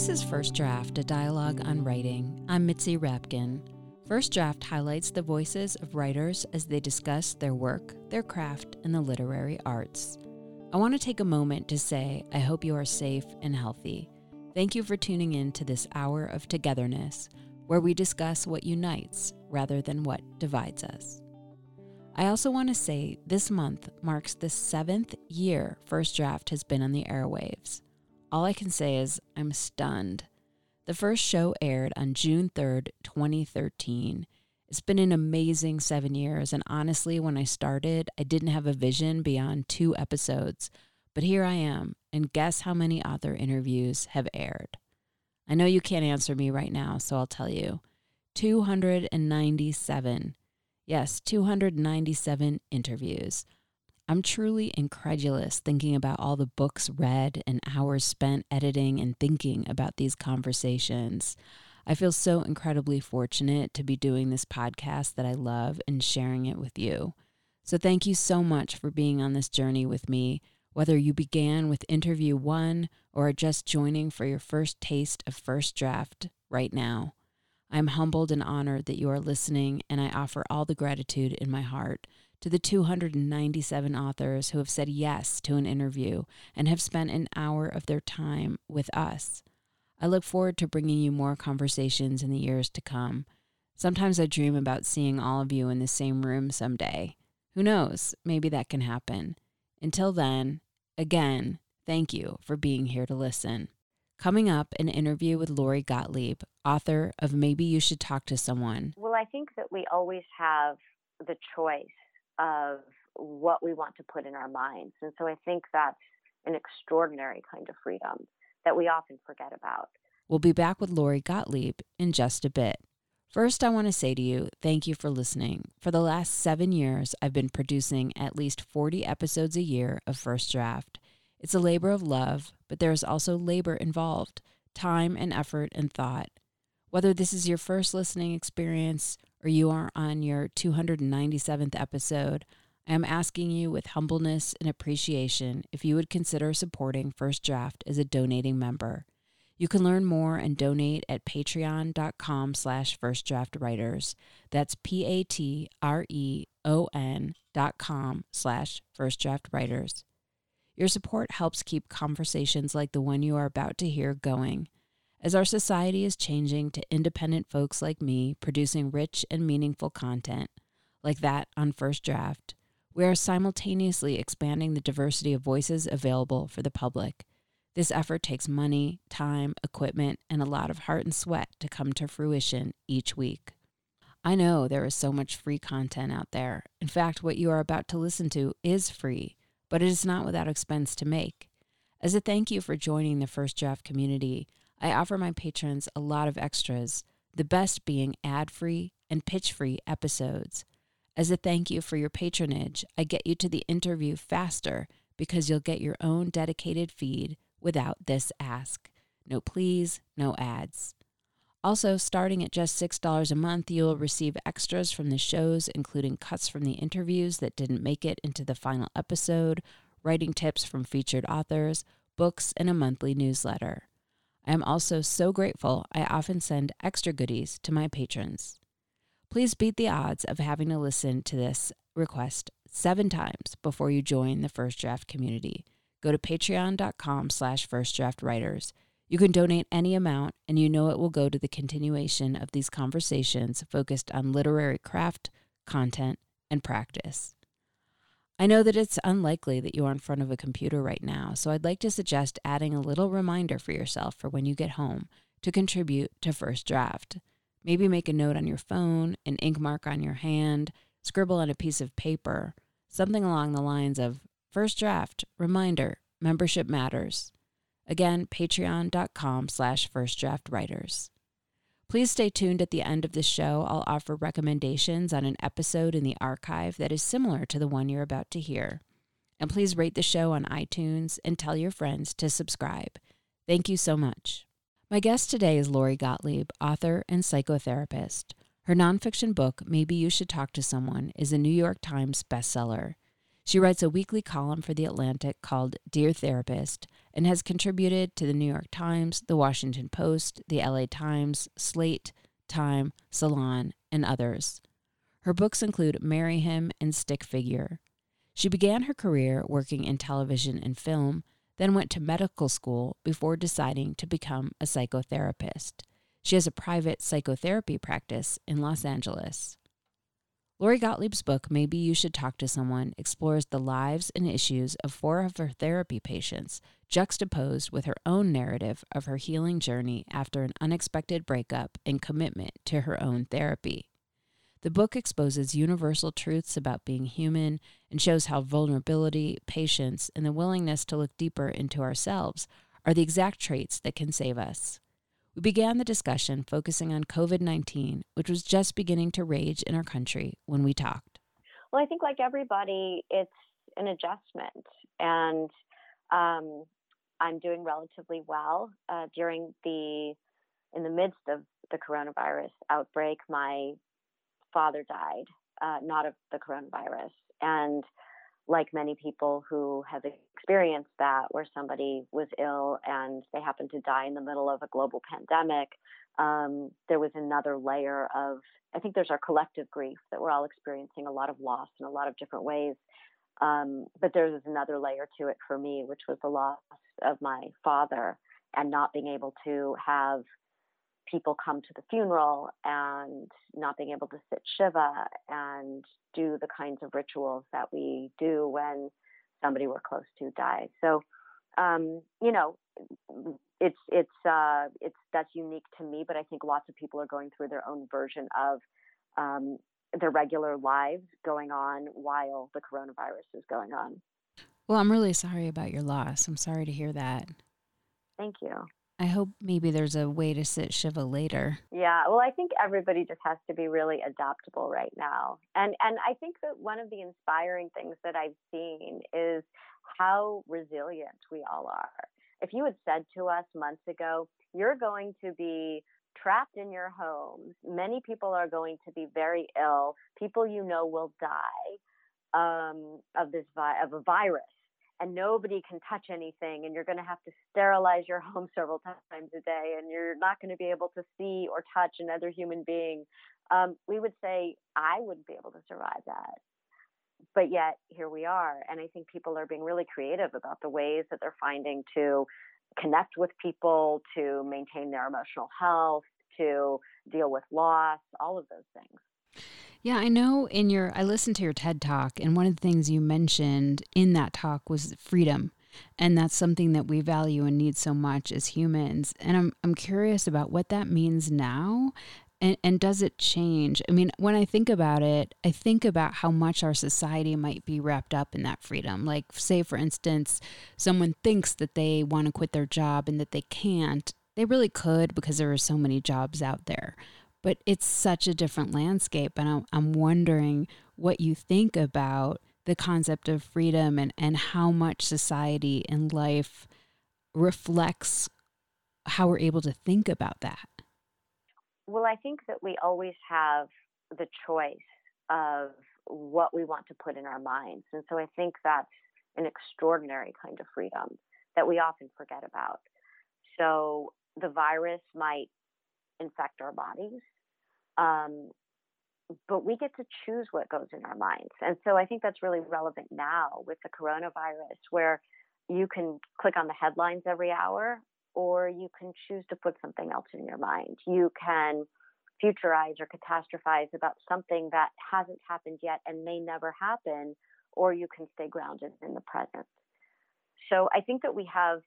This is First Draft, a dialogue on writing. I'm Mitzi Rapkin. First Draft highlights the voices of writers as they discuss their work, their craft, and the literary arts. I want to take a moment to say I hope you are safe and healthy. Thank you for tuning in to this hour of togetherness, where we discuss what unites rather than what divides us. I also want to say this month marks the seventh year First Draft has been on the airwaves. All I can say is I'm stunned. The first show aired on June 3rd, 2013. It's been an amazing seven years, and honestly, when I started, I didn't have a vision beyond two episodes. But here I am, and guess how many author interviews have aired? I know you can't answer me right now, so I'll tell you 297. Yes, 297 interviews. I'm truly incredulous thinking about all the books read and hours spent editing and thinking about these conversations. I feel so incredibly fortunate to be doing this podcast that I love and sharing it with you. So, thank you so much for being on this journey with me, whether you began with interview one or are just joining for your first taste of first draft right now. I am humbled and honored that you are listening, and I offer all the gratitude in my heart to the 297 authors who have said yes to an interview and have spent an hour of their time with us. I look forward to bringing you more conversations in the years to come. Sometimes I dream about seeing all of you in the same room someday. Who knows? Maybe that can happen. Until then, again, thank you for being here to listen. Coming up, an interview with Lori Gottlieb, author of Maybe You Should Talk to Someone. Well, I think that we always have the choice of what we want to put in our minds. And so I think that's an extraordinary kind of freedom that we often forget about. We'll be back with Lori Gottlieb in just a bit. First, I want to say to you, thank you for listening. For the last seven years, I've been producing at least 40 episodes a year of First Draft. It's a labor of love, but there is also labor involved time and effort and thought. Whether this is your first listening experience or you are on your 297th episode, I am asking you with humbleness and appreciation if you would consider supporting First Draft as a donating member. You can learn more and donate at patreon.com slash firstdraftwriters. That's P-A-T-R-E-O-N dot com slash firstdraftwriters. Your support helps keep conversations like the one you are about to hear going. As our society is changing to independent folks like me producing rich and meaningful content, like that on First Draft, we are simultaneously expanding the diversity of voices available for the public. This effort takes money, time, equipment, and a lot of heart and sweat to come to fruition each week. I know there is so much free content out there. In fact, what you are about to listen to is free, but it is not without expense to make. As a thank you for joining the First Draft community, I offer my patrons a lot of extras, the best being ad free and pitch free episodes. As a thank you for your patronage, I get you to the interview faster because you'll get your own dedicated feed without this ask. No please, no ads. Also, starting at just $6 a month, you'll receive extras from the shows, including cuts from the interviews that didn't make it into the final episode, writing tips from featured authors, books, and a monthly newsletter. I am also so grateful I often send extra goodies to my patrons. Please beat the odds of having to listen to this request seven times before you join the First Draft community. Go to patreon.com slash firstdraftwriters. You can donate any amount, and you know it will go to the continuation of these conversations focused on literary craft, content, and practice. I know that it's unlikely that you are in front of a computer right now, so I'd like to suggest adding a little reminder for yourself for when you get home to contribute to First Draft. Maybe make a note on your phone, an ink mark on your hand, scribble on a piece of paper, something along the lines of First Draft, reminder, membership matters. Again, patreon.com slash firstdraftwriters. Please stay tuned at the end of the show. I'll offer recommendations on an episode in the archive that is similar to the one you're about to hear. And please rate the show on iTunes and tell your friends to subscribe. Thank you so much. My guest today is Lori Gottlieb, author and psychotherapist. Her nonfiction book, Maybe You Should Talk to Someone, is a New York Times bestseller. She writes a weekly column for The Atlantic called Dear Therapist and has contributed to the New York Times, The Washington Post, The LA Times, Slate, Time, Salon, and others. Her books include Marry Him and Stick Figure. She began her career working in television and film, then went to medical school before deciding to become a psychotherapist. She has a private psychotherapy practice in Los Angeles. Lori Gottlieb's book, Maybe You Should Talk to Someone, explores the lives and issues of four of her therapy patients, juxtaposed with her own narrative of her healing journey after an unexpected breakup and commitment to her own therapy. The book exposes universal truths about being human and shows how vulnerability, patience, and the willingness to look deeper into ourselves are the exact traits that can save us. We began the discussion focusing on COVID 19, which was just beginning to rage in our country when we talked. Well, I think, like everybody, it's an adjustment. And um, I'm doing relatively well. Uh, during the, in the midst of the coronavirus outbreak, my father died, uh, not of the coronavirus. And like many people who have experienced that, where somebody was ill and they happened to die in the middle of a global pandemic, um, there was another layer of, I think there's our collective grief that we're all experiencing a lot of loss in a lot of different ways. Um, but there was another layer to it for me, which was the loss of my father and not being able to have people come to the funeral and not being able to sit Shiva and do the kinds of rituals that we do when somebody we're close to dies. So, um, you know, it's it's uh, it's that's unique to me, but I think lots of people are going through their own version of um, their regular lives going on while the coronavirus is going on. Well, I'm really sorry about your loss. I'm sorry to hear that. Thank you. I hope maybe there's a way to sit Shiva later. Yeah, well, I think everybody just has to be really adaptable right now. And and I think that one of the inspiring things that I've seen is how resilient we all are. If you had said to us months ago, you're going to be trapped in your homes, many people are going to be very ill, people you know will die um, of this vi- of a virus and nobody can touch anything and you're going to have to sterilize your home several times a day and you're not going to be able to see or touch another human being um, we would say i wouldn't be able to survive that. But yet here we are and i think people are being really creative about the ways that they're finding to connect with people to maintain their emotional health to deal with loss all of those things yeah, I know in your, I listened to your TED talk, and one of the things you mentioned in that talk was freedom. And that's something that we value and need so much as humans. And I'm, I'm curious about what that means now. And, and does it change? I mean, when I think about it, I think about how much our society might be wrapped up in that freedom. Like, say, for instance, someone thinks that they want to quit their job and that they can't. They really could because there are so many jobs out there but it's such a different landscape. And I'm, I'm wondering what you think about the concept of freedom and, and how much society and life reflects how we're able to think about that. Well, I think that we always have the choice of what we want to put in our minds. And so I think that's an extraordinary kind of freedom that we often forget about. So the virus might infect our bodies. Um, but we get to choose what goes in our minds. And so I think that's really relevant now with the coronavirus, where you can click on the headlines every hour, or you can choose to put something else in your mind. You can futurize or catastrophize about something that hasn't happened yet and may never happen, or you can stay grounded in the present. So I think that we have,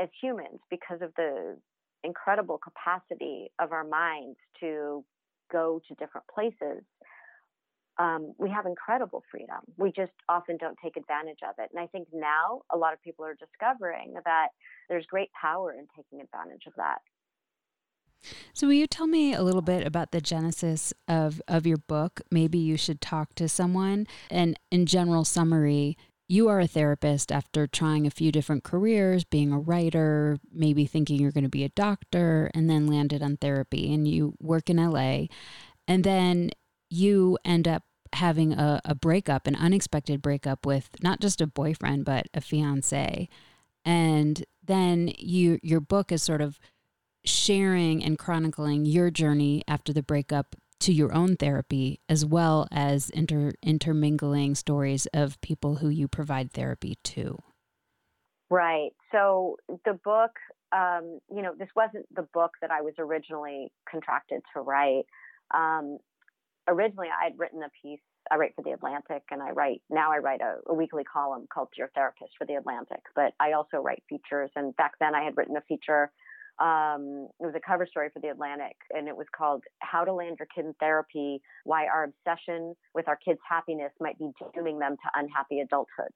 as humans, because of the incredible capacity of our minds to go to different places, um, we have incredible freedom. We just often don't take advantage of it. And I think now a lot of people are discovering that there's great power in taking advantage of that. So, will you tell me a little bit about the genesis of, of your book? Maybe you should talk to someone. And in general summary, you are a therapist after trying a few different careers, being a writer, maybe thinking you're going to be a doctor, and then landed on therapy. And you work in LA. And then you end up having a, a breakup, an unexpected breakup with not just a boyfriend, but a fiance. And then you your book is sort of sharing and chronicling your journey after the breakup to your own therapy as well as inter intermingling stories of people who you provide therapy to. Right. So the book, um, you know, this wasn't the book that I was originally contracted to write. Um, originally, I had written a piece. I write for the Atlantic, and I write now. I write a, a weekly column called "Your Therapist" for the Atlantic. But I also write features, and back then I had written a feature um, it was a cover story for the Atlantic, and it was called "How to Land Your Kid in Therapy: Why Our Obsession with Our Kids' Happiness Might Be Dooming Them to Unhappy Adulthood."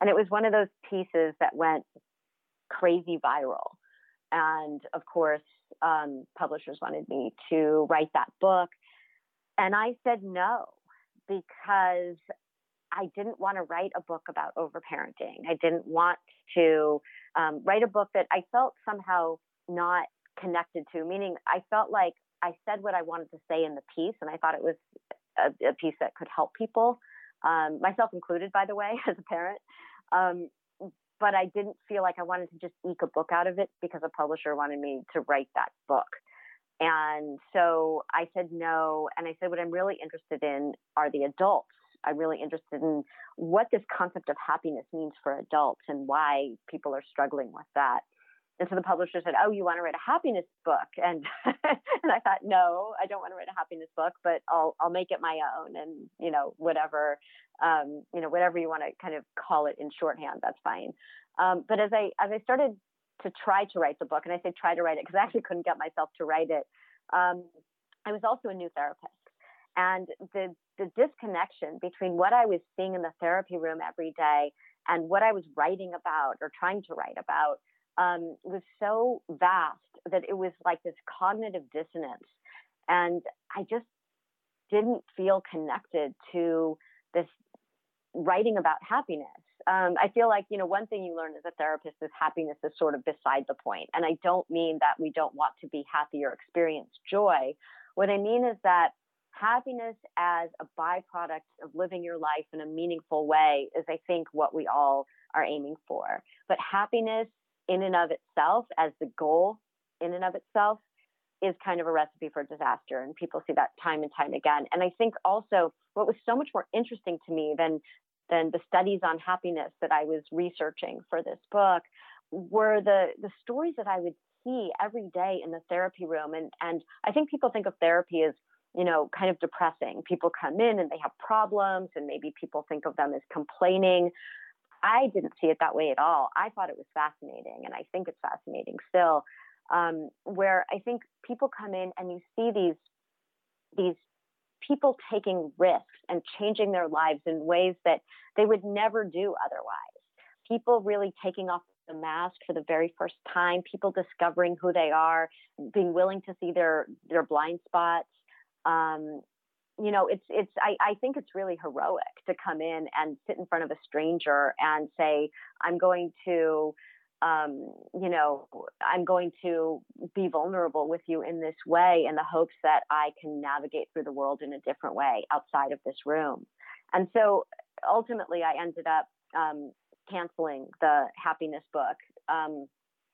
And it was one of those pieces that went crazy viral, and of course, um, publishers wanted me to write that book, and I said no because I didn't want to write a book about overparenting. I didn't want to um, write a book that I felt somehow not connected to, meaning I felt like I said what I wanted to say in the piece, and I thought it was a, a piece that could help people, um, myself included, by the way, as a parent. Um, but I didn't feel like I wanted to just eke a book out of it because a publisher wanted me to write that book. And so I said no. And I said, what I'm really interested in are the adults. I'm really interested in what this concept of happiness means for adults and why people are struggling with that. And so the publisher said, "Oh, you want to write a happiness book?" And and I thought, "No, I don't want to write a happiness book, but I'll I'll make it my own, and you know whatever, um, you know whatever you want to kind of call it in shorthand, that's fine." Um, but as I as I started to try to write the book, and I say try to write it because I actually couldn't get myself to write it. Um, I was also a new therapist, and the the disconnection between what I was seeing in the therapy room every day and what I was writing about or trying to write about um, was so vast that it was like this cognitive dissonance. And I just didn't feel connected to this writing about happiness. Um, I feel like, you know, one thing you learn as a therapist is happiness is sort of beside the point. And I don't mean that we don't want to be happy or experience joy. What I mean is that happiness as a byproduct of living your life in a meaningful way is, I think, what we all are aiming for. But happiness in and of itself as the goal in and of itself is kind of a recipe for disaster and people see that time and time again. And i think also what was so much more interesting to me than than the studies on happiness that i was researching for this book were the the stories that i would see every day in the therapy room. And and i think people think of therapy as you know kind of depressing. People come in and they have problems and maybe people think of them as complaining I didn't see it that way at all. I thought it was fascinating, and I think it's fascinating still. Um, where I think people come in and you see these these people taking risks and changing their lives in ways that they would never do otherwise. People really taking off the mask for the very first time. People discovering who they are, being willing to see their their blind spots. Um, you know, it's it's I, I think it's really heroic to come in and sit in front of a stranger and say, I'm going to um, you know, I'm going to be vulnerable with you in this way in the hopes that I can navigate through the world in a different way outside of this room. And so ultimately, I ended up um, canceling the happiness book. Um,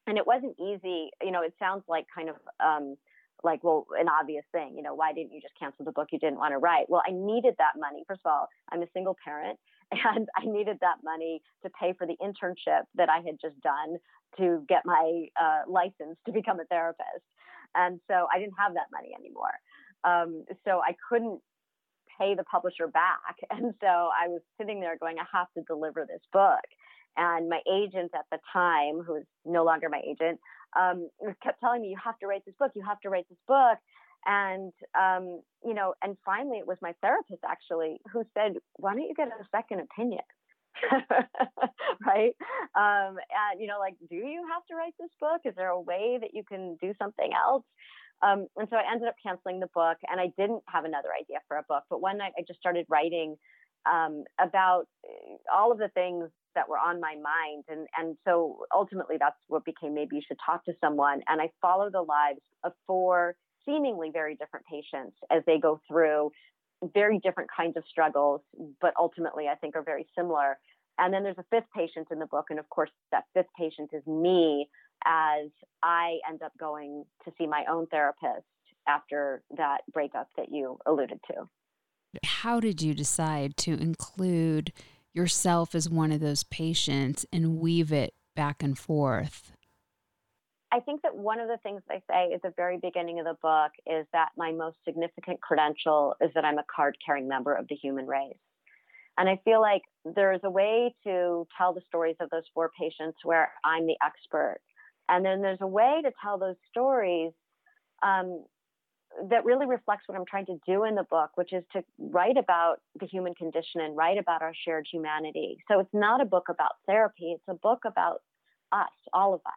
and it wasn't easy. You know, it sounds like kind of um, like, well, an obvious thing, you know, why didn't you just cancel the book you didn't want to write? Well, I needed that money. First of all, I'm a single parent and I needed that money to pay for the internship that I had just done to get my uh, license to become a therapist. And so I didn't have that money anymore. Um, so I couldn't pay the publisher back. And so I was sitting there going, I have to deliver this book. And my agent at the time, who is no longer my agent, um, kept telling me, "You have to write this book. You have to write this book." And um, you know, and finally, it was my therapist actually who said, "Why don't you get a second opinion?" right? Um, and you know, like, do you have to write this book? Is there a way that you can do something else? Um, and so I ended up canceling the book, and I didn't have another idea for a book. But one night, I just started writing um, about eh, all of the things that were on my mind. And, and so ultimately, that's what became maybe you should talk to someone. And I follow the lives of four seemingly very different patients as they go through very different kinds of struggles, but ultimately I think are very similar. And then there's a fifth patient in the book. And of course, that fifth patient is me as I end up going to see my own therapist after that breakup that you alluded to. How did you decide to include yourself as one of those patients and weave it back and forth? I think that one of the things I say at the very beginning of the book is that my most significant credential is that I'm a card carrying member of the human race. And I feel like there's a way to tell the stories of those four patients where I'm the expert. And then there's a way to tell those stories um, that really reflects what I'm trying to do in the book, which is to write about the human condition and write about our shared humanity. So it's not a book about therapy, it's a book about us, all of us.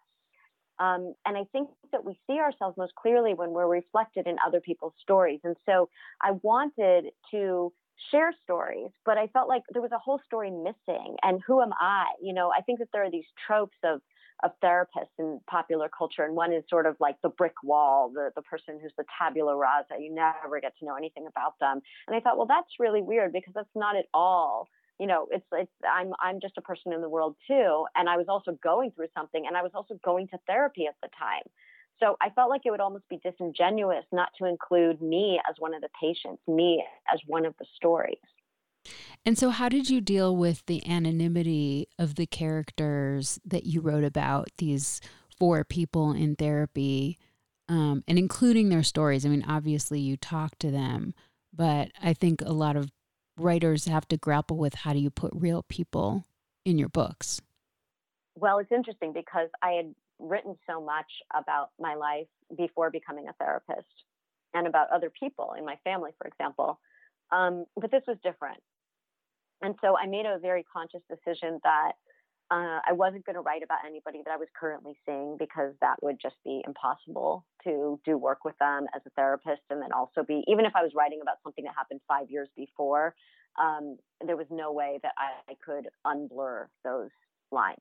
Um, and I think that we see ourselves most clearly when we're reflected in other people's stories. And so I wanted to share stories, but I felt like there was a whole story missing. And who am I? You know, I think that there are these tropes of of therapists in popular culture, and one is sort of like the brick wall, the the person who's the tabula rasa. You never get to know anything about them. And I thought, well, that's really weird because that's not at all you know it's it's i'm i'm just a person in the world too and i was also going through something and i was also going to therapy at the time so i felt like it would almost be disingenuous not to include me as one of the patients me as one of the stories and so how did you deal with the anonymity of the characters that you wrote about these four people in therapy um, and including their stories i mean obviously you talk to them but i think a lot of writers have to grapple with how do you put real people in your books? Well, it's interesting because I had written so much about my life before becoming a therapist and about other people in my family, for example. Um, but this was different. And so I made a very conscious decision that uh, I wasn't going to write about anybody that I was currently seeing because that would just be impossible to do work with them as a therapist. And then also be, even if I was writing about something that happened five years before, um, there was no way that I, I could unblur those lines.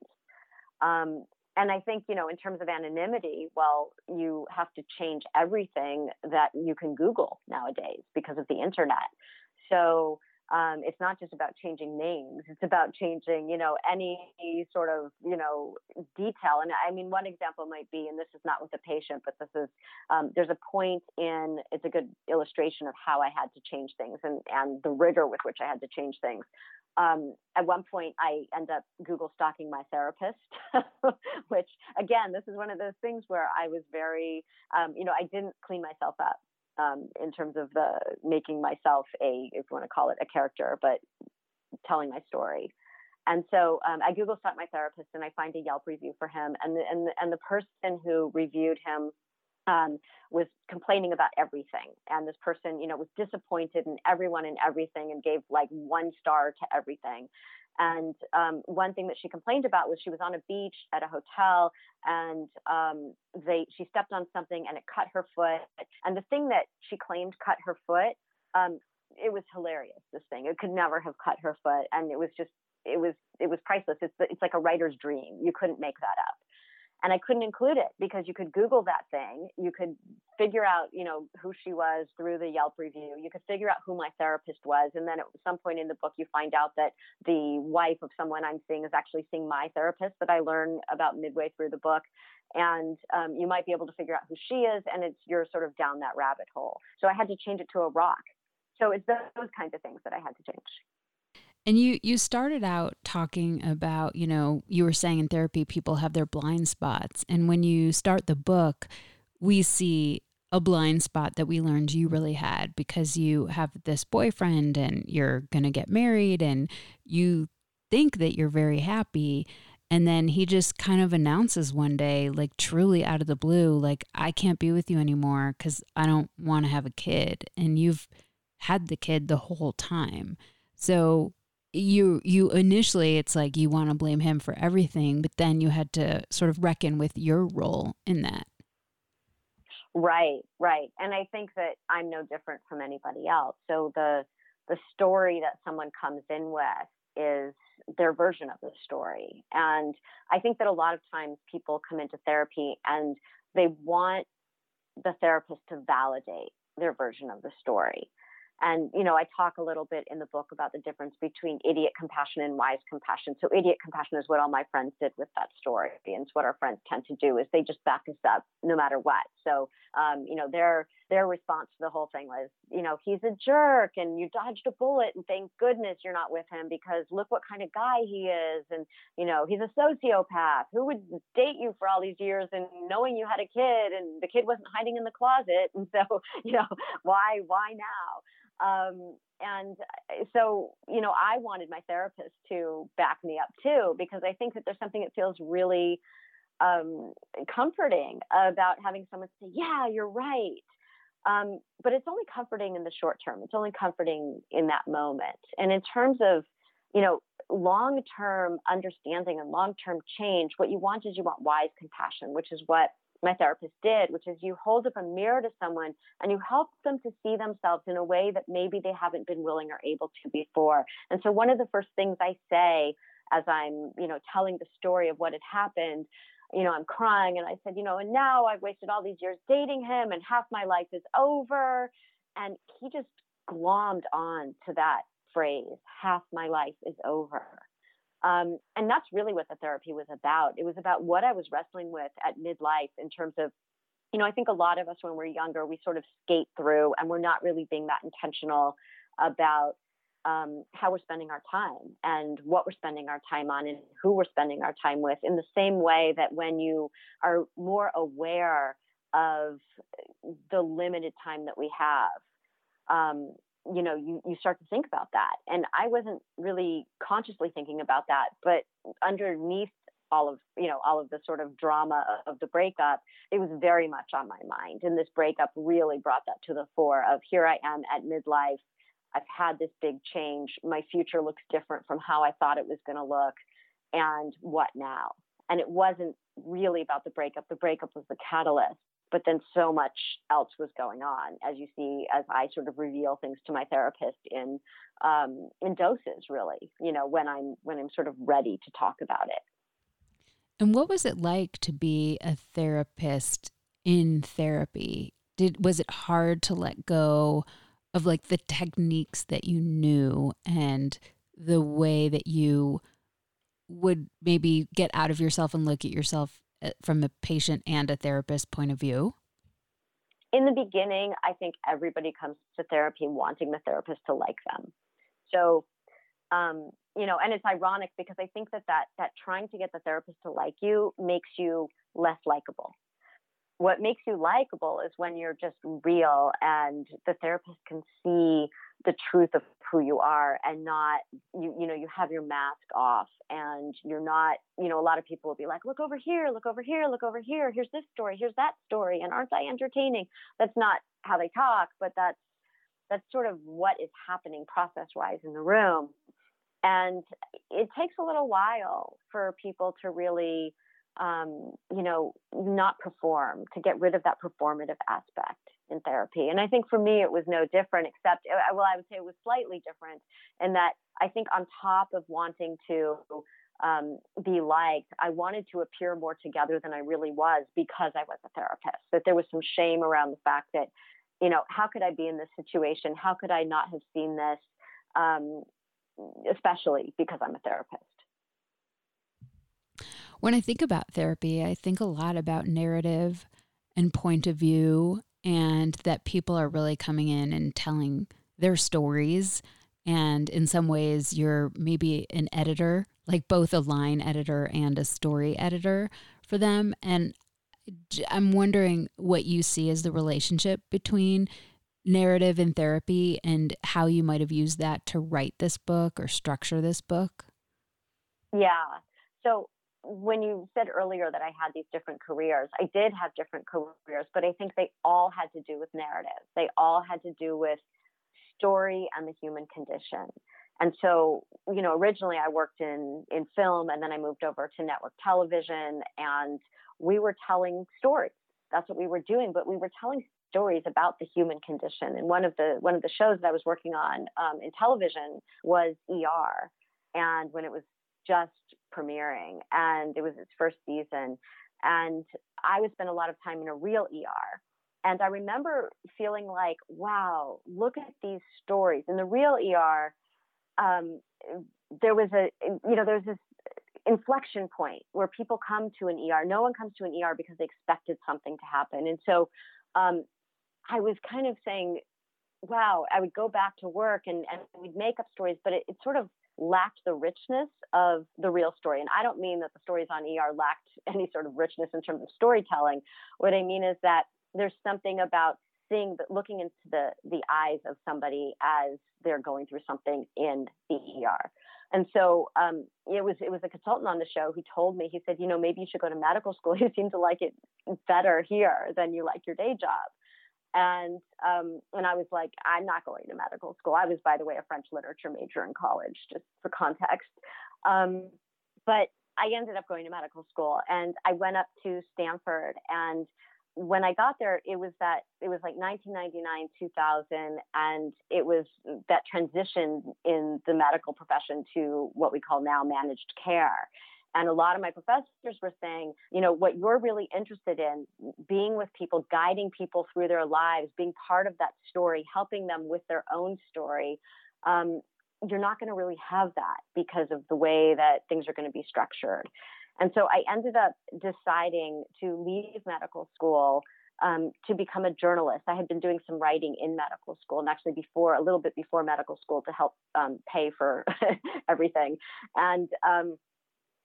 Um, and I think, you know, in terms of anonymity, well, you have to change everything that you can Google nowadays because of the internet. So, um, it's not just about changing names it's about changing you know any sort of you know detail and i mean one example might be and this is not with the patient but this is um, there's a point in it's a good illustration of how i had to change things and and the rigor with which i had to change things. Um, at one point i end up google stalking my therapist which again this is one of those things where i was very um, you know i didn't clean myself up um, in terms of the making myself a, if you want to call it a character, but telling my story. And so um, I Google stalked my therapist and I find a Yelp review for him. And the, and the, and the person who reviewed him um, was complaining about everything. And this person, you know, was disappointed in everyone and everything and gave like one star to everything. And um, one thing that she complained about was she was on a beach at a hotel and um, they she stepped on something and it cut her foot. And the thing that she claimed cut her foot, um, it was hilarious. This thing it could never have cut her foot, and it was just it was it was priceless. It's it's like a writer's dream. You couldn't make that up and I couldn't include it because you could Google that thing. You could figure out, you know, who she was through the Yelp review. You could figure out who my therapist was. And then at some point in the book, you find out that the wife of someone I'm seeing is actually seeing my therapist that I learn about midway through the book. And um, you might be able to figure out who she is. And it's, you're sort of down that rabbit hole. So I had to change it to a rock. So it's those kinds of things that I had to change. And you you started out talking about, you know, you were saying in therapy people have their blind spots. And when you start the book, we see a blind spot that we learned you really had because you have this boyfriend and you're going to get married and you think that you're very happy and then he just kind of announces one day like truly out of the blue like I can't be with you anymore cuz I don't want to have a kid and you've had the kid the whole time. So you you initially it's like you want to blame him for everything but then you had to sort of reckon with your role in that. Right right. And i think that i'm no different from anybody else. So the the story that someone comes in with is their version of the story. And i think that a lot of times people come into therapy and they want the therapist to validate their version of the story And, you know, I talk a little bit in the book about the difference between idiot compassion and wise compassion. So idiot compassion is what all my friends did with that story. And it's what our friends tend to do is they just back us up no matter what. So, um, you know, their, their response to the whole thing was, you know, he's a jerk and you dodged a bullet and thank goodness you're not with him because look what kind of guy he is. And, you know, he's a sociopath. Who would date you for all these years and knowing you had a kid and the kid wasn't hiding in the closet? And so, you know, why, why now? Um, and uh, so, you know, I wanted my therapist to back me up too, because I think that there's something that feels really um, comforting about having someone say, yeah, you're right. Um, but it's only comforting in the short term. It's only comforting in that moment. And in terms of, you know, long term understanding and long term change, what you want is you want wise compassion, which is what my therapist did, which is you hold up a mirror to someone and you help them to see themselves in a way that maybe they haven't been willing or able to before. And so one of the first things I say as I'm, you know, telling the story of what had happened, you know, I'm crying and I said, you know, and now I've wasted all these years dating him and half my life is over. And he just glommed on to that phrase, half my life is over. Um, and that's really what the therapy was about. It was about what I was wrestling with at midlife in terms of, you know, I think a lot of us when we're younger, we sort of skate through and we're not really being that intentional about um, how we're spending our time and what we're spending our time on and who we're spending our time with. In the same way that when you are more aware of the limited time that we have, um, you know you you start to think about that. And i wasn't really consciously thinking about that but underneath all of you know all of the sort of drama of the breakup it was very much on my mind. And this breakup really brought that to the fore of here i am at midlife. I've had this big change. My future looks different from how i thought it was going to look. And what now? And it wasn't really about the breakup. The breakup was the catalyst but then so much else was going on as you see as i sort of reveal things to my therapist in um, in doses really you know when i'm when i'm sort of ready to talk about it. And what was it like to be a therapist in therapy? Did was it hard to let go of like the techniques that you knew and the way that you would maybe get out of yourself and look at yourself from a patient and a therapist point of view? In the beginning, I think everybody comes to therapy wanting the therapist to like them. So, um, you know, and it's ironic because I think that, that that trying to get the therapist to like you makes you less likable what makes you likable is when you're just real and the therapist can see the truth of who you are and not you you know you have your mask off and you're not you know a lot of people will be like look over here look over here look over here here's this story here's that story and aren't I entertaining? That's not how they talk but that's that's sort of what is happening process wise in the room. And it takes a little while for people to really um, you know, not perform, to get rid of that performative aspect in therapy. And I think for me, it was no different, except, uh, well, I would say it was slightly different in that I think on top of wanting to um, be liked, I wanted to appear more together than I really was because I was a therapist. That there was some shame around the fact that, you know, how could I be in this situation? How could I not have seen this? Um, especially because I'm a therapist. When I think about therapy, I think a lot about narrative and point of view, and that people are really coming in and telling their stories. And in some ways, you're maybe an editor, like both a line editor and a story editor for them. And I'm wondering what you see as the relationship between narrative and therapy and how you might have used that to write this book or structure this book. Yeah. So when you said earlier that I had these different careers, I did have different careers, but I think they all had to do with narrative. They all had to do with story and the human condition. And so, you know, originally I worked in in film and then I moved over to network television and we were telling stories. That's what we were doing, but we were telling stories about the human condition. And one of the one of the shows that I was working on um, in television was ER. And when it was just premiering and it was its first season. And I would spend a lot of time in a real ER. and I remember feeling like, wow, look at these stories. In the real ER, um, there was a, you know, there's this inflection point where people come to an ER. No one comes to an ER because they expected something to happen. And so um, I was kind of saying, wow, I would go back to work and, and we'd make up stories, but it, it sort of lacked the richness of the real story. And I don't mean that the stories on ER lacked any sort of richness in terms of storytelling. What I mean is that there's something about seeing, looking into the the eyes of somebody as they're going through something in the ER. And so um, it was it was a consultant on the show who told me he said, you know, maybe you should go to medical school. You seem to like it better here than you like your day job. And um, and I was like, I'm not going to medical school. I was, by the way, a French literature major in college, just for context. Um, but I ended up going to medical school, and I went up to Stanford and when I got there, it was that it was like 1999, 2000, and it was that transition in the medical profession to what we call now managed care. And a lot of my professors were saying, you know, what you're really interested in, being with people, guiding people through their lives, being part of that story, helping them with their own story. Um, you're not going to really have that because of the way that things are going to be structured. And so I ended up deciding to leave medical school um, to become a journalist. I had been doing some writing in medical school and actually before, a little bit before medical school to help um, pay for everything. And, um,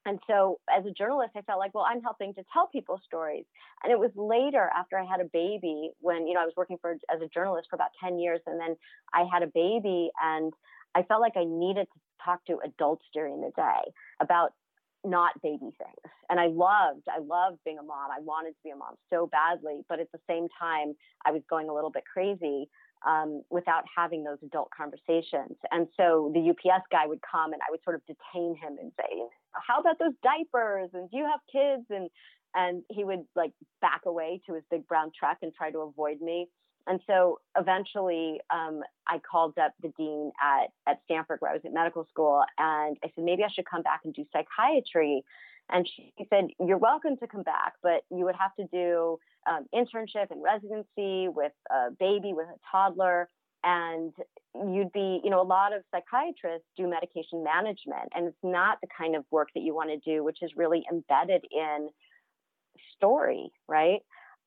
and so as a journalist, I felt like, well, I'm helping to tell people stories. And it was later after I had a baby when, you know, I was working for as a journalist for about 10 years and then I had a baby and I felt like I needed to talk to adults during the day about not baby things. And I loved, I loved being a mom. I wanted to be a mom so badly, but at the same time, I was going a little bit crazy um, without having those adult conversations. And so the UPS guy would come and I would sort of detain him and say, How about those diapers? And do you have kids? And and he would like back away to his big brown truck and try to avoid me. And so eventually, um, I called up the dean at, at Stanford, where I was at medical school, and I said, maybe I should come back and do psychiatry. And she said, You're welcome to come back, but you would have to do um, internship and residency with a baby, with a toddler. And you'd be, you know, a lot of psychiatrists do medication management, and it's not the kind of work that you want to do, which is really embedded in story, right?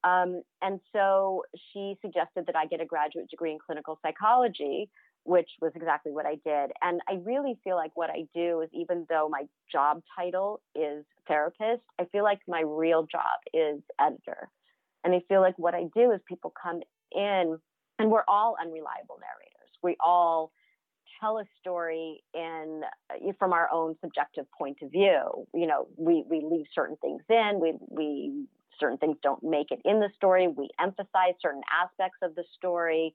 Um, and so she suggested that I get a graduate degree in clinical psychology, which was exactly what I did. And I really feel like what I do is, even though my job title is therapist, I feel like my real job is editor. And I feel like what I do is people come in, and we're all unreliable narrators. We all tell a story in uh, from our own subjective point of view. You know, we we leave certain things in, we we certain things don't make it in the story. We emphasize certain aspects of the story,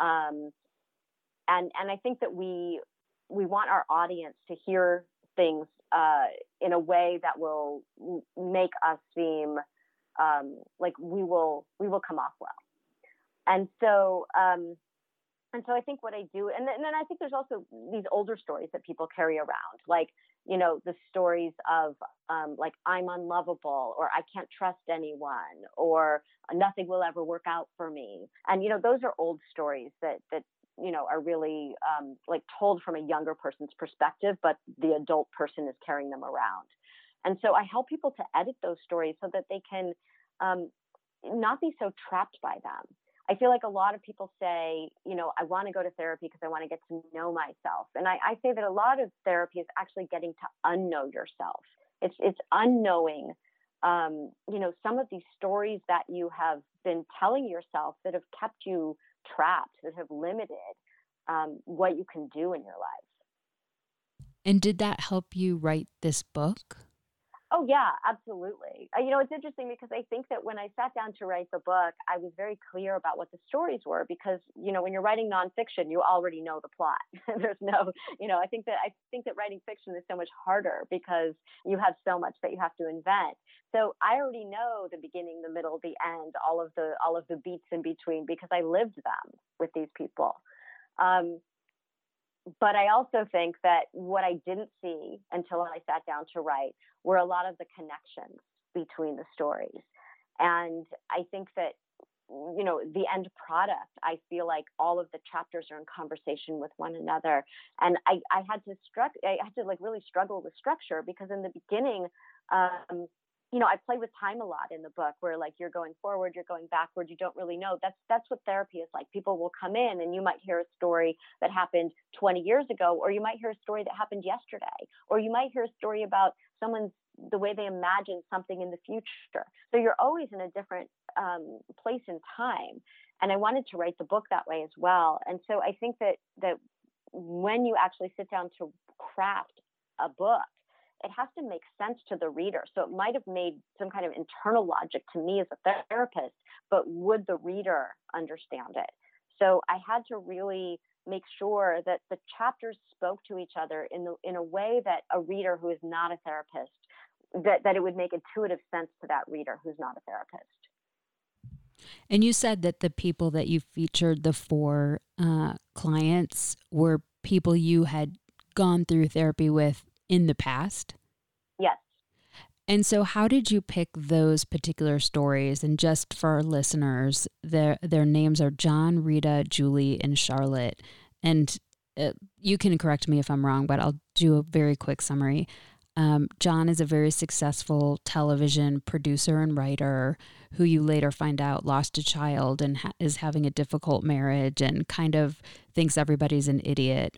um, and and I think that we we want our audience to hear things uh, in a way that will make us seem um, like we will we will come off well. And so um, and so I think what I do, and then, and then I think there's also these older stories that people carry around, like you know the stories of um, like I'm unlovable, or I can't trust anyone, or nothing will ever work out for me, and you know those are old stories that that you know are really um, like told from a younger person's perspective, but the adult person is carrying them around, and so I help people to edit those stories so that they can um, not be so trapped by them I feel like a lot of people say, you know, I want to go to therapy because I want to get to know myself. And I, I, say that a lot of therapy is actually getting to unknow yourself. It's it's unknowing, um, you know, some of these stories that you have been telling yourself that have kept you trapped, that have limited um, what you can do in your life. And did that help you write this book? Oh yeah, absolutely. Uh, you know, it's interesting because I think that when I sat down to write the book, I was very clear about what the stories were because you know when you're writing nonfiction, you already know the plot. There's no, you know, I think that I think that writing fiction is so much harder because you have so much that you have to invent. So I already know the beginning, the middle, the end, all of the all of the beats in between because I lived them with these people. Um, but I also think that what I didn't see until I sat down to write were a lot of the connections between the stories. And I think that you know the end product i feel like all of the chapters are in conversation with one another and i i had to struck i had to like really struggle with structure because in the beginning um you know i play with time a lot in the book where like you're going forward you're going backward you don't really know that's that's what therapy is like people will come in and you might hear a story that happened 20 years ago or you might hear a story that happened yesterday or you might hear a story about someone's the way they imagine something in the future. So you're always in a different um, place in time. And I wanted to write the book that way as well. And so I think that that when you actually sit down to craft a book, it has to make sense to the reader. So it might have made some kind of internal logic to me as a therapist, but would the reader understand it? So I had to really make sure that the chapters spoke to each other in the in a way that a reader who is not a therapist that, that it would make intuitive sense to that reader who's not a therapist. And you said that the people that you featured, the four uh, clients, were people you had gone through therapy with in the past? Yes. And so, how did you pick those particular stories? And just for our listeners, their their names are John, Rita, Julie, and Charlotte. And uh, you can correct me if I'm wrong, but I'll do a very quick summary. Um, John is a very successful television producer and writer who you later find out lost a child and ha- is having a difficult marriage and kind of thinks everybody's an idiot.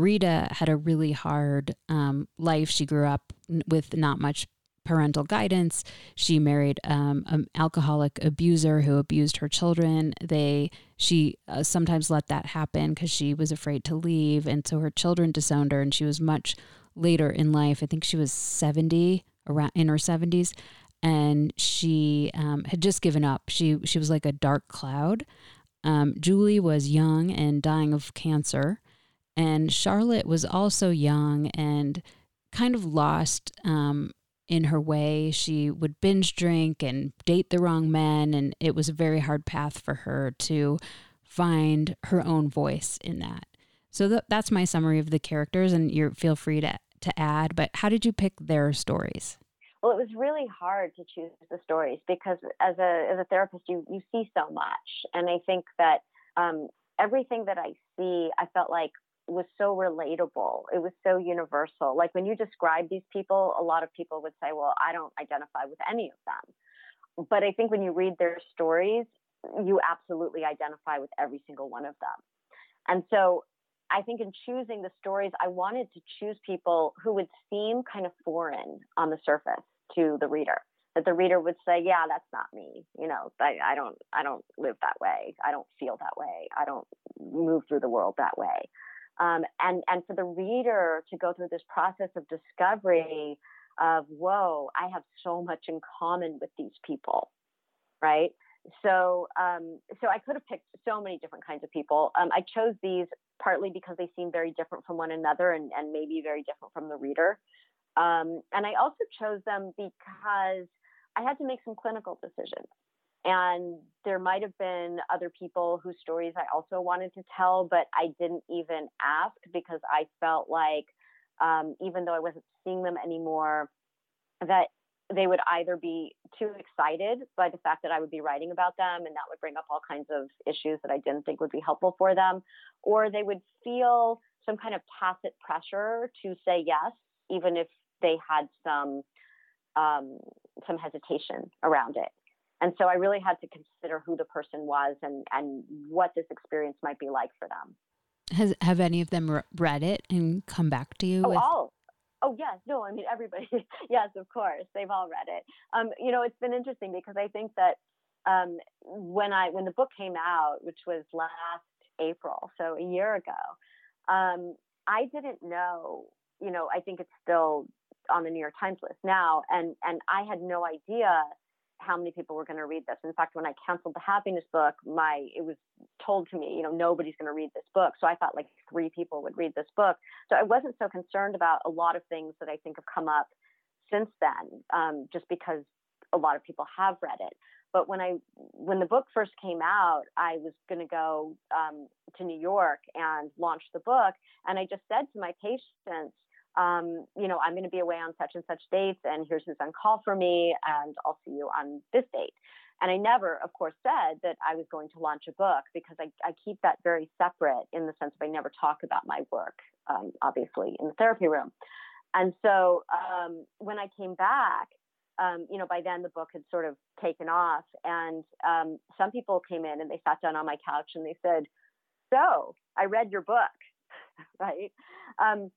Rita had a really hard um, life. She grew up with not much parental guidance. She married um, an alcoholic abuser who abused her children. They she uh, sometimes let that happen because she was afraid to leave, and so her children disowned her, and she was much later in life. I think she was 70, around in her 70s, and she um, had just given up. She she was like a dark cloud. Um, Julie was young and dying of cancer, and Charlotte was also young and kind of lost um, in her way. She would binge drink and date the wrong men, and it was a very hard path for her to find her own voice in that. So th- that's my summary of the characters, and you feel free to to add. But how did you pick their stories? Well, it was really hard to choose the stories because as a as a therapist, you you see so much, and I think that um, everything that I see, I felt like was so relatable. It was so universal. Like when you describe these people, a lot of people would say, "Well, I don't identify with any of them," but I think when you read their stories, you absolutely identify with every single one of them. And so I think in choosing the stories, I wanted to choose people who would seem kind of foreign on the surface to the reader. That the reader would say, "Yeah, that's not me. You know, I, I don't, I don't live that way. I don't feel that way. I don't move through the world that way." Um, and and for the reader to go through this process of discovery of, "Whoa, I have so much in common with these people," right? so um, so I could have picked so many different kinds of people. Um, I chose these partly because they seem very different from one another and, and maybe very different from the reader. Um, and I also chose them because I had to make some clinical decisions. And there might have been other people whose stories I also wanted to tell, but I didn't even ask because I felt like, um, even though I wasn't seeing them anymore, that they would either be too excited by the fact that I would be writing about them and that would bring up all kinds of issues that I didn't think would be helpful for them, or they would feel some kind of tacit pressure to say yes, even if they had some um, some hesitation around it. And so I really had to consider who the person was and and what this experience might be like for them. Has have any of them read it and come back to you? Oh, with- all Oh yes, no, I mean everybody. yes, of course, they've all read it. Um, you know, it's been interesting because I think that um, when I when the book came out, which was last April, so a year ago, um, I didn't know. You know, I think it's still on the New York Times list now, and and I had no idea how many people were going to read this. In fact, when I canceled the happiness book, my it was told to me, you know, nobody's going to read this book. So I thought like three people would read this book. So I wasn't so concerned about a lot of things that I think have come up since then, um, just because a lot of people have read it. But when I when the book first came out, I was going to go um, to New York and launch the book, and I just said to my patients, um, you know, I'm going to be away on such and such dates, and here's who's on call for me, and I'll see you on this date. And I never, of course, said that I was going to launch a book because I, I keep that very separate in the sense of I never talk about my work, um, obviously, in the therapy room. And so um, when I came back, um, you know, by then the book had sort of taken off. And um, some people came in and they sat down on my couch and they said, So I read your book, right? Um,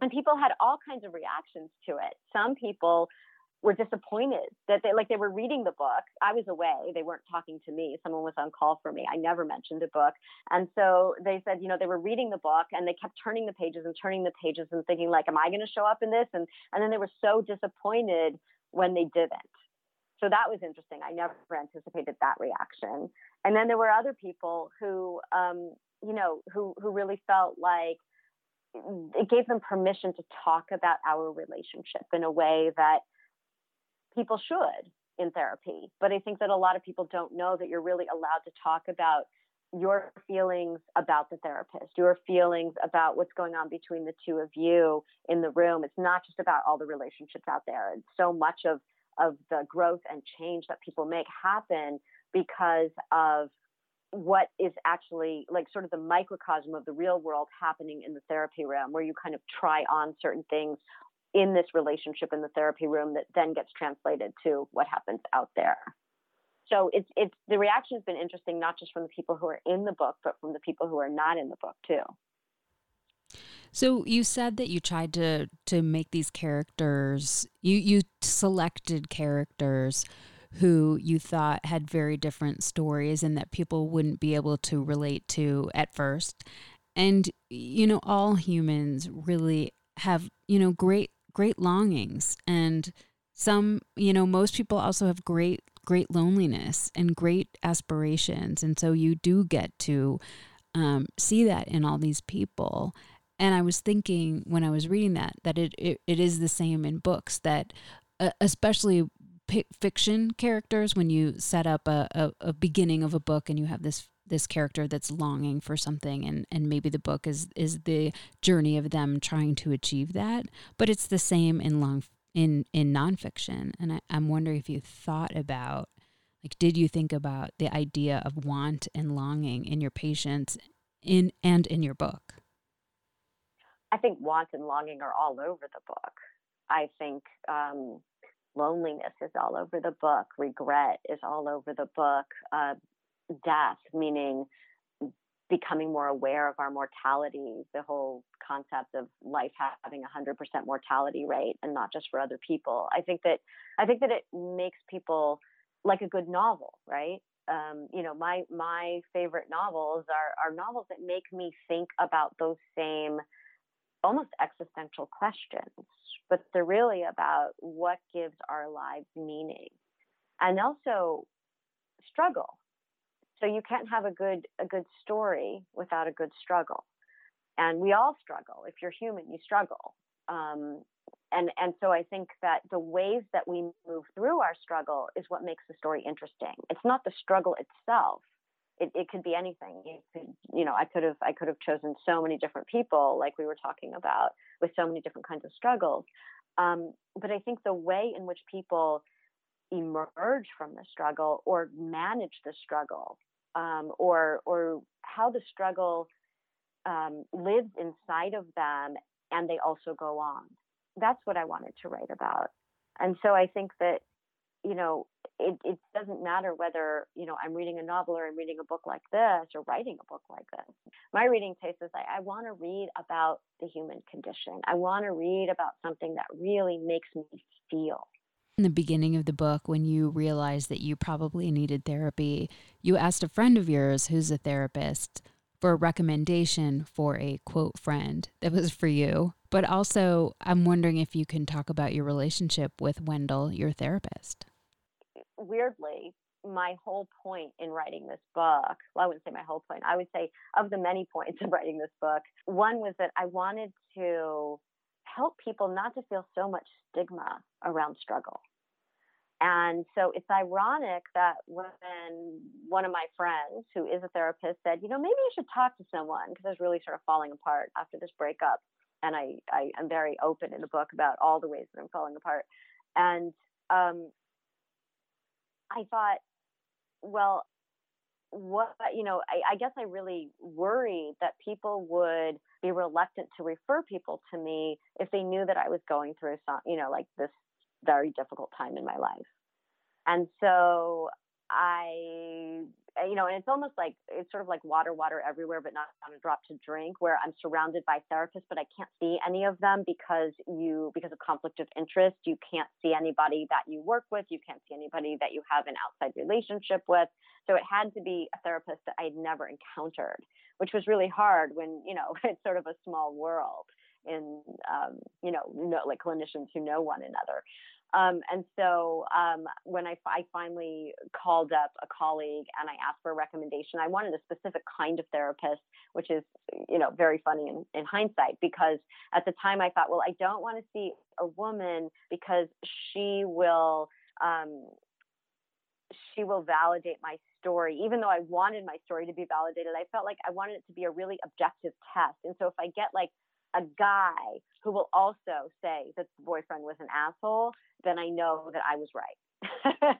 and people had all kinds of reactions to it. Some people were disappointed that they like they were reading the book. I was away; they weren't talking to me. Someone was on call for me. I never mentioned a book, and so they said, you know, they were reading the book and they kept turning the pages and turning the pages and thinking like, am I going to show up in this? And and then they were so disappointed when they didn't. So that was interesting. I never anticipated that reaction. And then there were other people who, um, you know, who who really felt like it gave them permission to talk about our relationship in a way that people should in therapy. But I think that a lot of people don't know that you're really allowed to talk about your feelings about the therapist, your feelings about what's going on between the two of you in the room. It's not just about all the relationships out there. And so much of of the growth and change that people make happen because of what is actually like sort of the microcosm of the real world happening in the therapy room where you kind of try on certain things in this relationship in the therapy room that then gets translated to what happens out there. So it's it's the reaction has been interesting not just from the people who are in the book but from the people who are not in the book too. So you said that you tried to to make these characters you you selected characters who you thought had very different stories and that people wouldn't be able to relate to at first. And, you know, all humans really have, you know, great, great longings. And some, you know, most people also have great, great loneliness and great aspirations. And so you do get to um, see that in all these people. And I was thinking when I was reading that, that it, it, it is the same in books that uh, especially fiction characters when you set up a, a, a, beginning of a book and you have this this character that's longing for something and and maybe the book is is the journey of them trying to achieve that but it's the same in long in in nonfiction. And I, i'm wondering if you thought about like did you think about the idea of want and longing in your patients in and in your book? I think want and longing are all over the book. I think um loneliness is all over the book, regret is all over the book, uh, death, meaning becoming more aware of our mortality, the whole concept of life having a hundred percent mortality rate and not just for other people. I think that I think that it makes people like a good novel, right? Um, you know, my my favorite novels are are novels that make me think about those same almost existential questions, but they're really about what gives our lives meaning and also struggle. So you can't have a good a good story without a good struggle. And we all struggle. If you're human, you struggle. Um, and and so I think that the ways that we move through our struggle is what makes the story interesting. It's not the struggle itself, it, it could be anything. You could, you know, I could have I could have chosen so many different people, like we were talking about, with so many different kinds of struggles. Um, but I think the way in which people emerge from the struggle or manage the struggle, um, or or how the struggle um, lives inside of them, and they also go on. That's what I wanted to write about. And so I think that you know, it, it doesn't matter whether, you know, I'm reading a novel or I'm reading a book like this or writing a book like this. My reading taste is I, I want to read about the human condition. I want to read about something that really makes me feel. In the beginning of the book, when you realized that you probably needed therapy, you asked a friend of yours who's a therapist for a recommendation for a quote friend that was for you. But also, I'm wondering if you can talk about your relationship with Wendell, your therapist. Weirdly, my whole point in writing this book, well, I wouldn't say my whole point, I would say of the many points of writing this book, one was that I wanted to help people not to feel so much stigma around struggle. And so it's ironic that when one of my friends, who is a therapist, said, you know, maybe you should talk to someone because I was really sort of falling apart after this breakup. And I, I am very open in the book about all the ways that I'm falling apart. And um, I thought, well, what you know, I, I guess I really worried that people would be reluctant to refer people to me if they knew that I was going through some, you know, like this very difficult time in my life. And so I you know, and it's almost like it's sort of like water, water everywhere, but not a drop to drink. Where I'm surrounded by therapists, but I can't see any of them because you because of conflict of interest. You can't see anybody that you work with. You can't see anybody that you have an outside relationship with. So it had to be a therapist that I'd never encountered, which was really hard when you know it's sort of a small world in um, you know, no, like clinicians who know one another. Um, and so um, when I, I, finally called up a colleague and I asked for a recommendation, I wanted a specific kind of therapist, which is, you know, very funny in, in hindsight because at the time I thought, well, I don't want to see a woman because she will, um, she will validate my story. Even though I wanted my story to be validated, I felt like I wanted it to be a really objective test. And so if I get like a guy who will also say that the boyfriend was an asshole, then I know that I was right.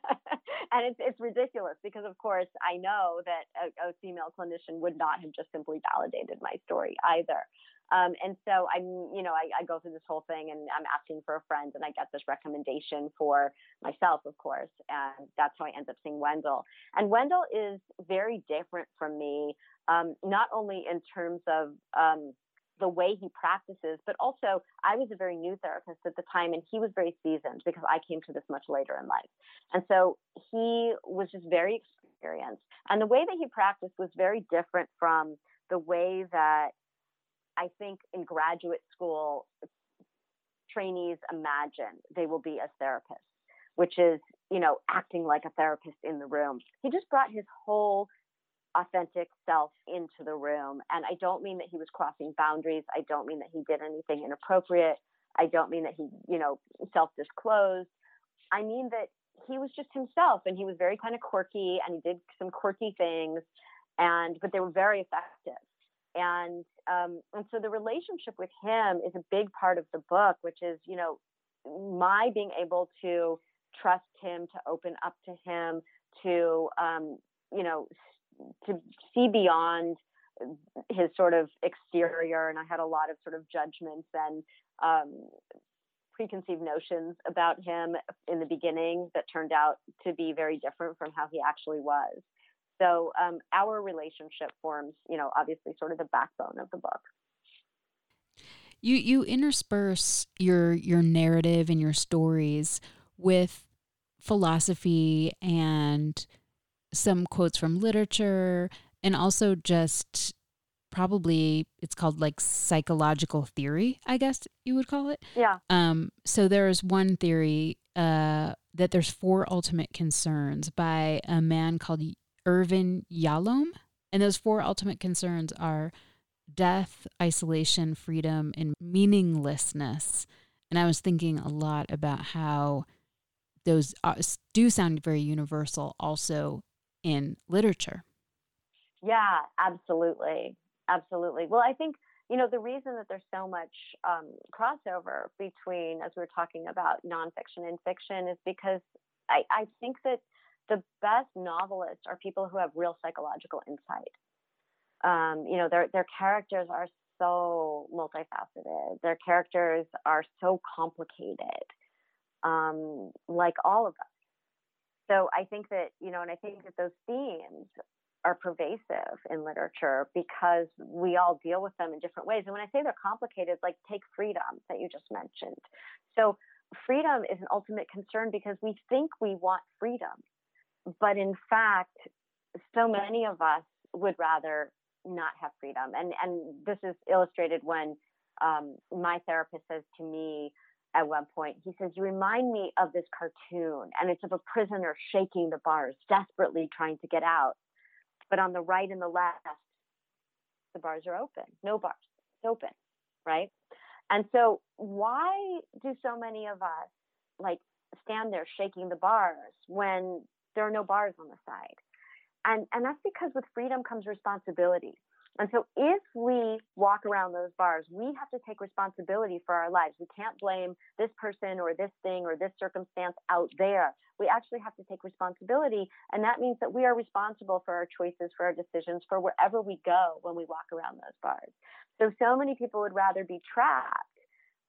and it's it's ridiculous because of course I know that a, a, female clinician would not have just simply validated my story either. Um, and so I'm, you know, I, I, go through this whole thing and I'm asking for a friend and I get this recommendation for myself, of course. And that's how I end up seeing Wendell. And Wendell is very different from me, um, not only in terms of, um, the way he practices, but also I was a very new therapist at the time and he was very seasoned because I came to this much later in life. And so he was just very experienced. And the way that he practiced was very different from the way that I think in graduate school trainees imagine they will be as therapists, which is, you know, acting like a therapist in the room. He just brought his whole authentic self into the room. And I don't mean that he was crossing boundaries. I don't mean that he did anything inappropriate. I don't mean that he, you know, self disclosed. I mean that he was just himself and he was very kind of quirky and he did some quirky things and but they were very effective. And um, and so the relationship with him is a big part of the book, which is, you know, my being able to trust him, to open up to him, to um, you know, to see beyond his sort of exterior and i had a lot of sort of judgments and um, preconceived notions about him in the beginning that turned out to be very different from how he actually was. So um, our relationship forms you know obviously sort of the backbone of the book. You you intersperse your your narrative and your stories with philosophy and some quotes from literature and also just probably it's called like psychological theory, I guess you would call it. Yeah. Um so there's one theory uh that there's four ultimate concerns by a man called Irvin Yalom and those four ultimate concerns are death, isolation, freedom and meaninglessness. And I was thinking a lot about how those uh, do sound very universal also in literature. Yeah, absolutely. Absolutely. Well, I think, you know, the reason that there's so much um, crossover between, as we are talking about, nonfiction and fiction is because I, I think that the best novelists are people who have real psychological insight. Um, you know, their, their characters are so multifaceted, their characters are so complicated, um, like all of us. So I think that, you know, and I think that those themes are pervasive in literature because we all deal with them in different ways. And when I say they're complicated, like take freedom that you just mentioned. So freedom is an ultimate concern because we think we want freedom. But in fact, so many of us would rather not have freedom. And and this is illustrated when um, my therapist says to me, at one point. He says, You remind me of this cartoon, and it's of a prisoner shaking the bars, desperately trying to get out. But on the right and the left, the bars are open. No bars. It's open, right? And so, why do so many of us like stand there shaking the bars when there are no bars on the side? And, and that's because with freedom comes responsibility. And so if we walk around those bars, we have to take responsibility for our lives. We can't blame this person or this thing or this circumstance out there. We actually have to take responsibility. And that means that we are responsible for our choices, for our decisions, for wherever we go when we walk around those bars. So, so many people would rather be trapped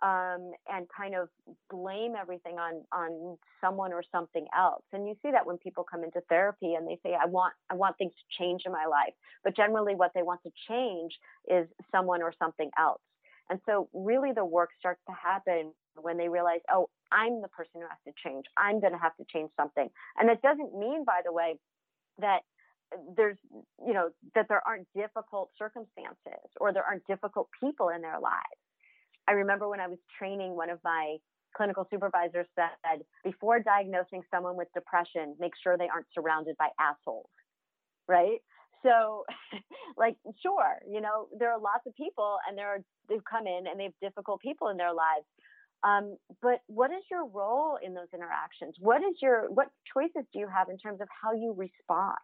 um, and kind of blame everything on on someone or something else. And you see that when people come into therapy and they say, "I want I want things to change in my life," but generally what they want to change is someone or something else. And so, really, the work starts to happen when they realize, "Oh, I'm the person who has to change. I'm going to have to change something." And that doesn't mean, by the way, that there's you know that there aren't difficult circumstances or there aren't difficult people in their lives I remember when I was training, one of my clinical supervisors said, before diagnosing someone with depression, make sure they aren't surrounded by assholes, right? So, like, sure, you know, there are lots of people and there are, they've come in and they have difficult people in their lives. Um, but what is your role in those interactions? What is your, what choices do you have in terms of how you respond?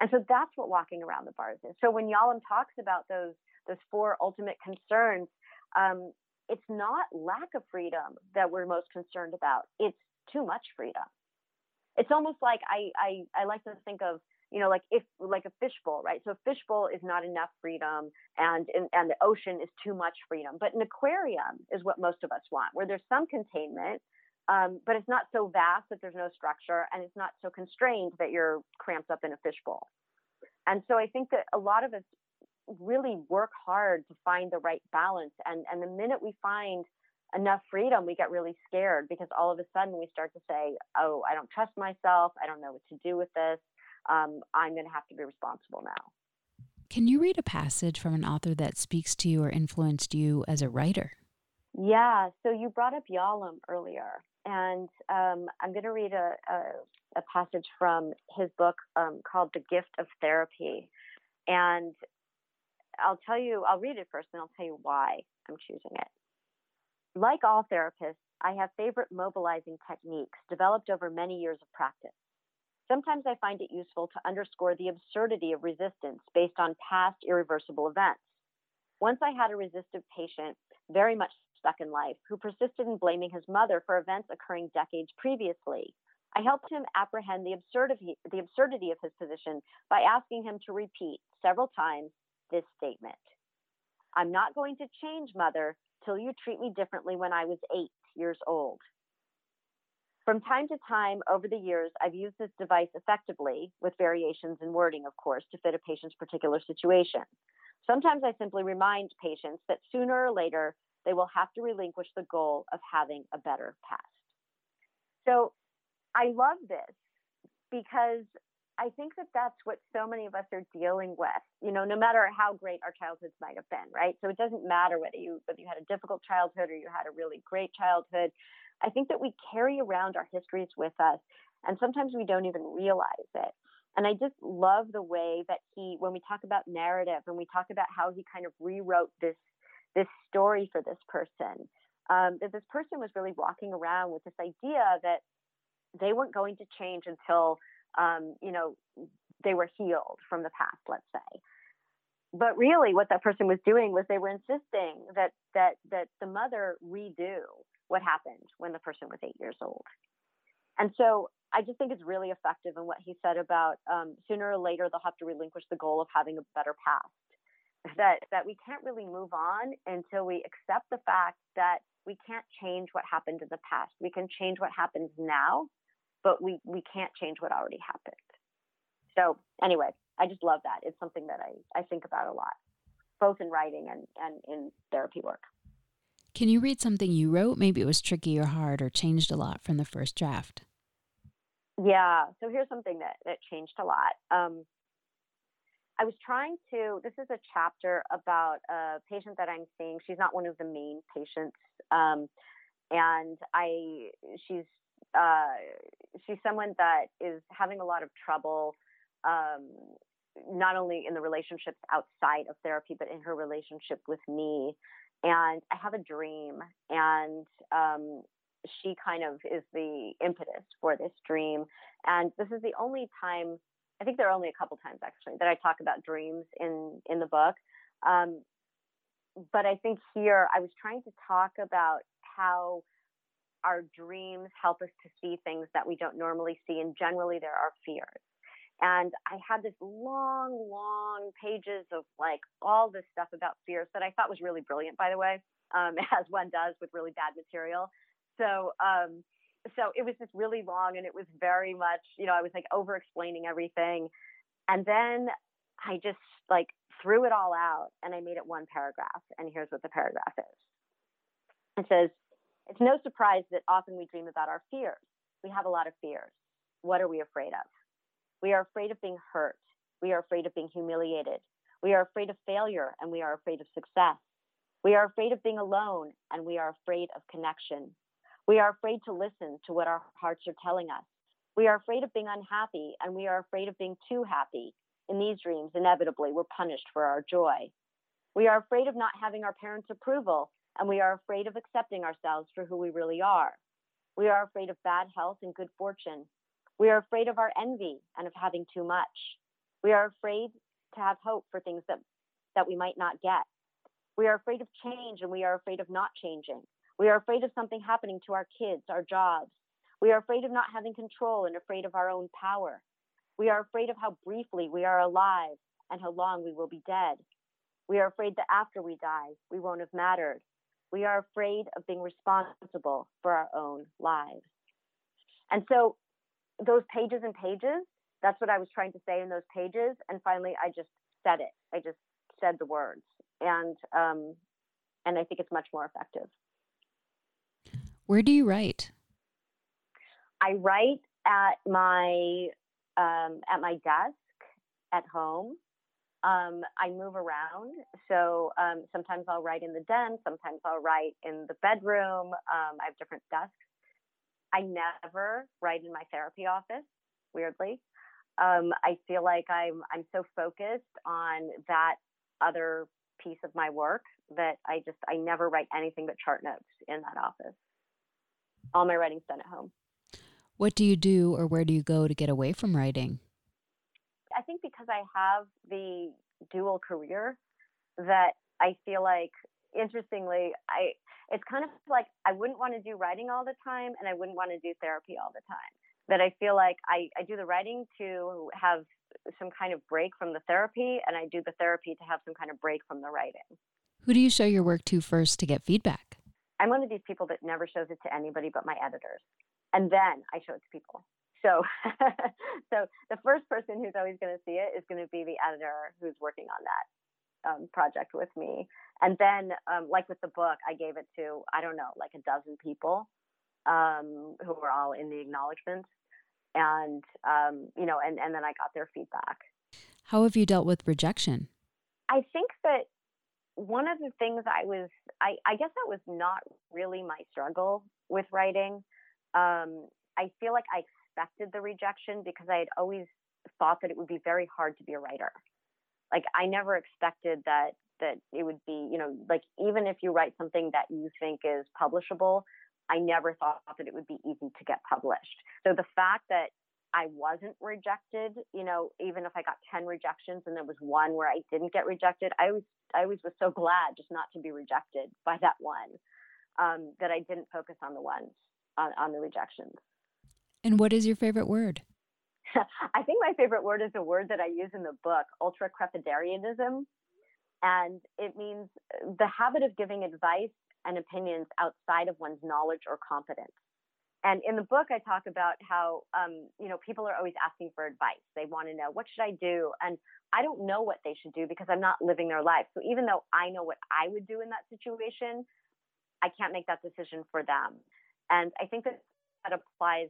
And so that's what walking around the bars is. So when Yalom talks about those, those four ultimate concerns, um, it's not lack of freedom that we're most concerned about. It's too much freedom. It's almost like I, I, I like to think of, you know, like if like a fishbowl, right? So a fishbowl is not enough freedom and, and, and the ocean is too much freedom. But an aquarium is what most of us want, where there's some containment, um, but it's not so vast that there's no structure and it's not so constrained that you're cramped up in a fishbowl. And so I think that a lot of us really work hard to find the right balance. And, and the minute we find enough freedom, we get really scared because all of a sudden we start to say, oh, I don't trust myself. I don't know what to do with this. Um, I'm going to have to be responsible now. Can you read a passage from an author that speaks to you or influenced you as a writer? Yeah. So you brought up Yalom earlier, and um, I'm going to read a, a, a, passage from his book um, called The Gift of Therapy. And I'll tell you, I'll read it first and I'll tell you why I'm choosing it. Like all therapists, I have favorite mobilizing techniques developed over many years of practice. Sometimes I find it useful to underscore the absurdity of resistance based on past irreversible events. Once I had a resistive patient, very much stuck in life, who persisted in blaming his mother for events occurring decades previously. I helped him apprehend the absurdity, the absurdity of his position by asking him to repeat several times this statement I'm not going to change, mother, till you treat me differently when I was eight years old. From time to time over the years, I've used this device effectively, with variations in wording, of course, to fit a patient's particular situation. Sometimes I simply remind patients that sooner or later they will have to relinquish the goal of having a better past. So I love this because I think that that's what so many of us are dealing with. You know, no matter how great our childhoods might have been, right? So it doesn't matter whether you whether you had a difficult childhood or you had a really great childhood. I think that we carry around our histories with us, and sometimes we don't even realize it. And I just love the way that he, when we talk about narrative and we talk about how he kind of rewrote this this story for this person, um, that this person was really walking around with this idea that they weren't going to change until um, you know, they were healed from the past, let's say. But really, what that person was doing was they were insisting that that that the mother redo what happened when the person was eight years old. And so I just think it's really effective in what he said about um, sooner or later they'll have to relinquish the goal of having a better past. That that we can't really move on until we accept the fact that we can't change what happened in the past. We can change what happens now, but we we can't change what already happened. So anyway, I just love that. It's something that I, I think about a lot, both in writing and, and in therapy work. Can you read something you wrote? Maybe it was tricky or hard or changed a lot from the first draft. Yeah. So here's something that, that changed a lot. Um, I was trying to, this is a chapter about a patient that I'm seeing. She's not one of the main patients. Um, and I, she's uh, she's someone that is having a lot of trouble, um, not only in the relationships outside of therapy, but in her relationship with me. And I have a dream, and um, she kind of is the impetus for this dream. And this is the only time, I think there are only a couple times actually that I talk about dreams in in the book. Um, but I think here I was trying to talk about how our dreams help us to see things that we don't normally see, and generally there are fears. And I had this long, long pages of like all this stuff about fears that I thought was really brilliant, by the way, um, as one does with really bad material. So, um, so it was just really long, and it was very much, you know, I was like over explaining everything, and then I just like threw it all out, and I made it one paragraph. And here's what the paragraph is. It says, "It's no surprise that often we dream about our fears. We have a lot of fears. What are we afraid of?" We are afraid of being hurt. We are afraid of being humiliated. We are afraid of failure and we are afraid of success. We are afraid of being alone and we are afraid of connection. We are afraid to listen to what our hearts are telling us. We are afraid of being unhappy and we are afraid of being too happy. In these dreams, inevitably, we're punished for our joy. We are afraid of not having our parents' approval and we are afraid of accepting ourselves for who we really are. We are afraid of bad health and good fortune. We are afraid of our envy and of having too much. We are afraid to have hope for things that, that we might not get. We are afraid of change and we are afraid of not changing. We are afraid of something happening to our kids, our jobs. We are afraid of not having control and afraid of our own power. We are afraid of how briefly we are alive and how long we will be dead. We are afraid that after we die, we won't have mattered. We are afraid of being responsible for our own lives. And so those pages and pages, that's what I was trying to say in those pages. And finally, I just said it. I just said the words. And, um, and I think it's much more effective. Where do you write? I write at my um, at my desk at home. Um, I move around, so um, sometimes I'll write in the den, sometimes I'll write in the bedroom. Um, I have different desks. I never write in my therapy office, weirdly. Um, I feel like I'm I'm so focused on that other piece of my work that I just I never write anything but chart notes in that office. All my writing's done at home. What do you do or where do you go to get away from writing? I think because I have the dual career that I feel like interestingly I it's kind of like I wouldn't want to do writing all the time and I wouldn't want to do therapy all the time. That I feel like I, I do the writing to have some kind of break from the therapy and I do the therapy to have some kind of break from the writing. Who do you show your work to first to get feedback? I'm one of these people that never shows it to anybody but my editors. And then I show it to people. So, so the first person who's always going to see it is going to be the editor who's working on that um, project with me. And then, um, like with the book, I gave it to, I don't know, like a dozen people um, who were all in the acknowledgments. And, um, you know, and, and then I got their feedback. How have you dealt with rejection? I think that one of the things I was, I, I guess that was not really my struggle with writing. Um, I feel like I expected the rejection because I had always thought that it would be very hard to be a writer like I never expected that that it would be, you know, like even if you write something that you think is publishable, I never thought that it would be easy to get published. So the fact that I wasn't rejected, you know, even if I got 10 rejections and there was one where I didn't get rejected, I was I always was so glad just not to be rejected by that one. Um, that I didn't focus on the ones on, on the rejections. And what is your favorite word? I think my favorite word is a word that I use in the book, ultra crepidarianism. And it means uh, the habit of giving advice and opinions outside of one's knowledge or competence. And in the book, I talk about how, um, you know, people are always asking for advice. They want to know, what should I do? And I don't know what they should do because I'm not living their life. So even though I know what I would do in that situation, I can't make that decision for them. And I think that that applies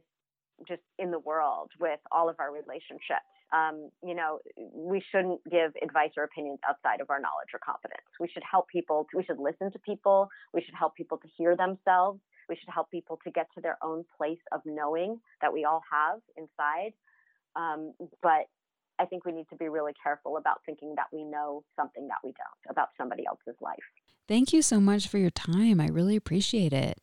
just in the world with all of our relationships. Um, you know, we shouldn't give advice or opinions outside of our knowledge or competence. We should help people, to, we should listen to people, we should help people to hear themselves, we should help people to get to their own place of knowing that we all have inside. Um, but I think we need to be really careful about thinking that we know something that we don't about somebody else's life. Thank you so much for your time. I really appreciate it.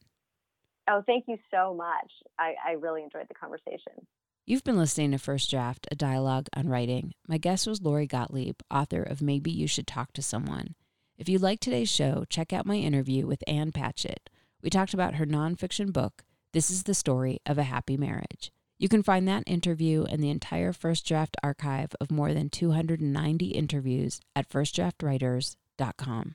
Oh, thank you so much. I, I really enjoyed the conversation. You've been listening to First Draft, a dialogue on writing. My guest was Lori Gottlieb, author of Maybe You Should Talk to Someone. If you like today's show, check out my interview with Ann Patchett. We talked about her nonfiction book, This is the Story of a Happy Marriage. You can find that interview and the entire First Draft archive of more than 290 interviews at firstdraftwriters.com.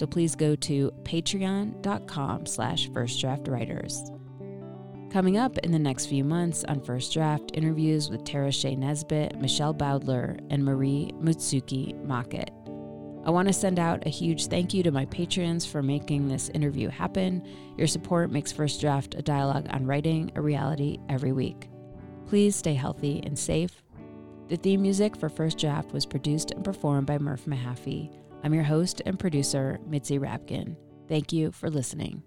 so please go to patreon.com slash firstdraftwriters. Coming up in the next few months on First Draft, interviews with TaraShea Nesbit, Michelle Bowdler, and Marie Mutsuki Mockett. I want to send out a huge thank you to my patrons for making this interview happen. Your support makes First Draft a dialogue on writing a reality every week. Please stay healthy and safe. The theme music for First Draft was produced and performed by Murph Mahaffey. I'm your host and producer, Mitzi Rapkin. Thank you for listening.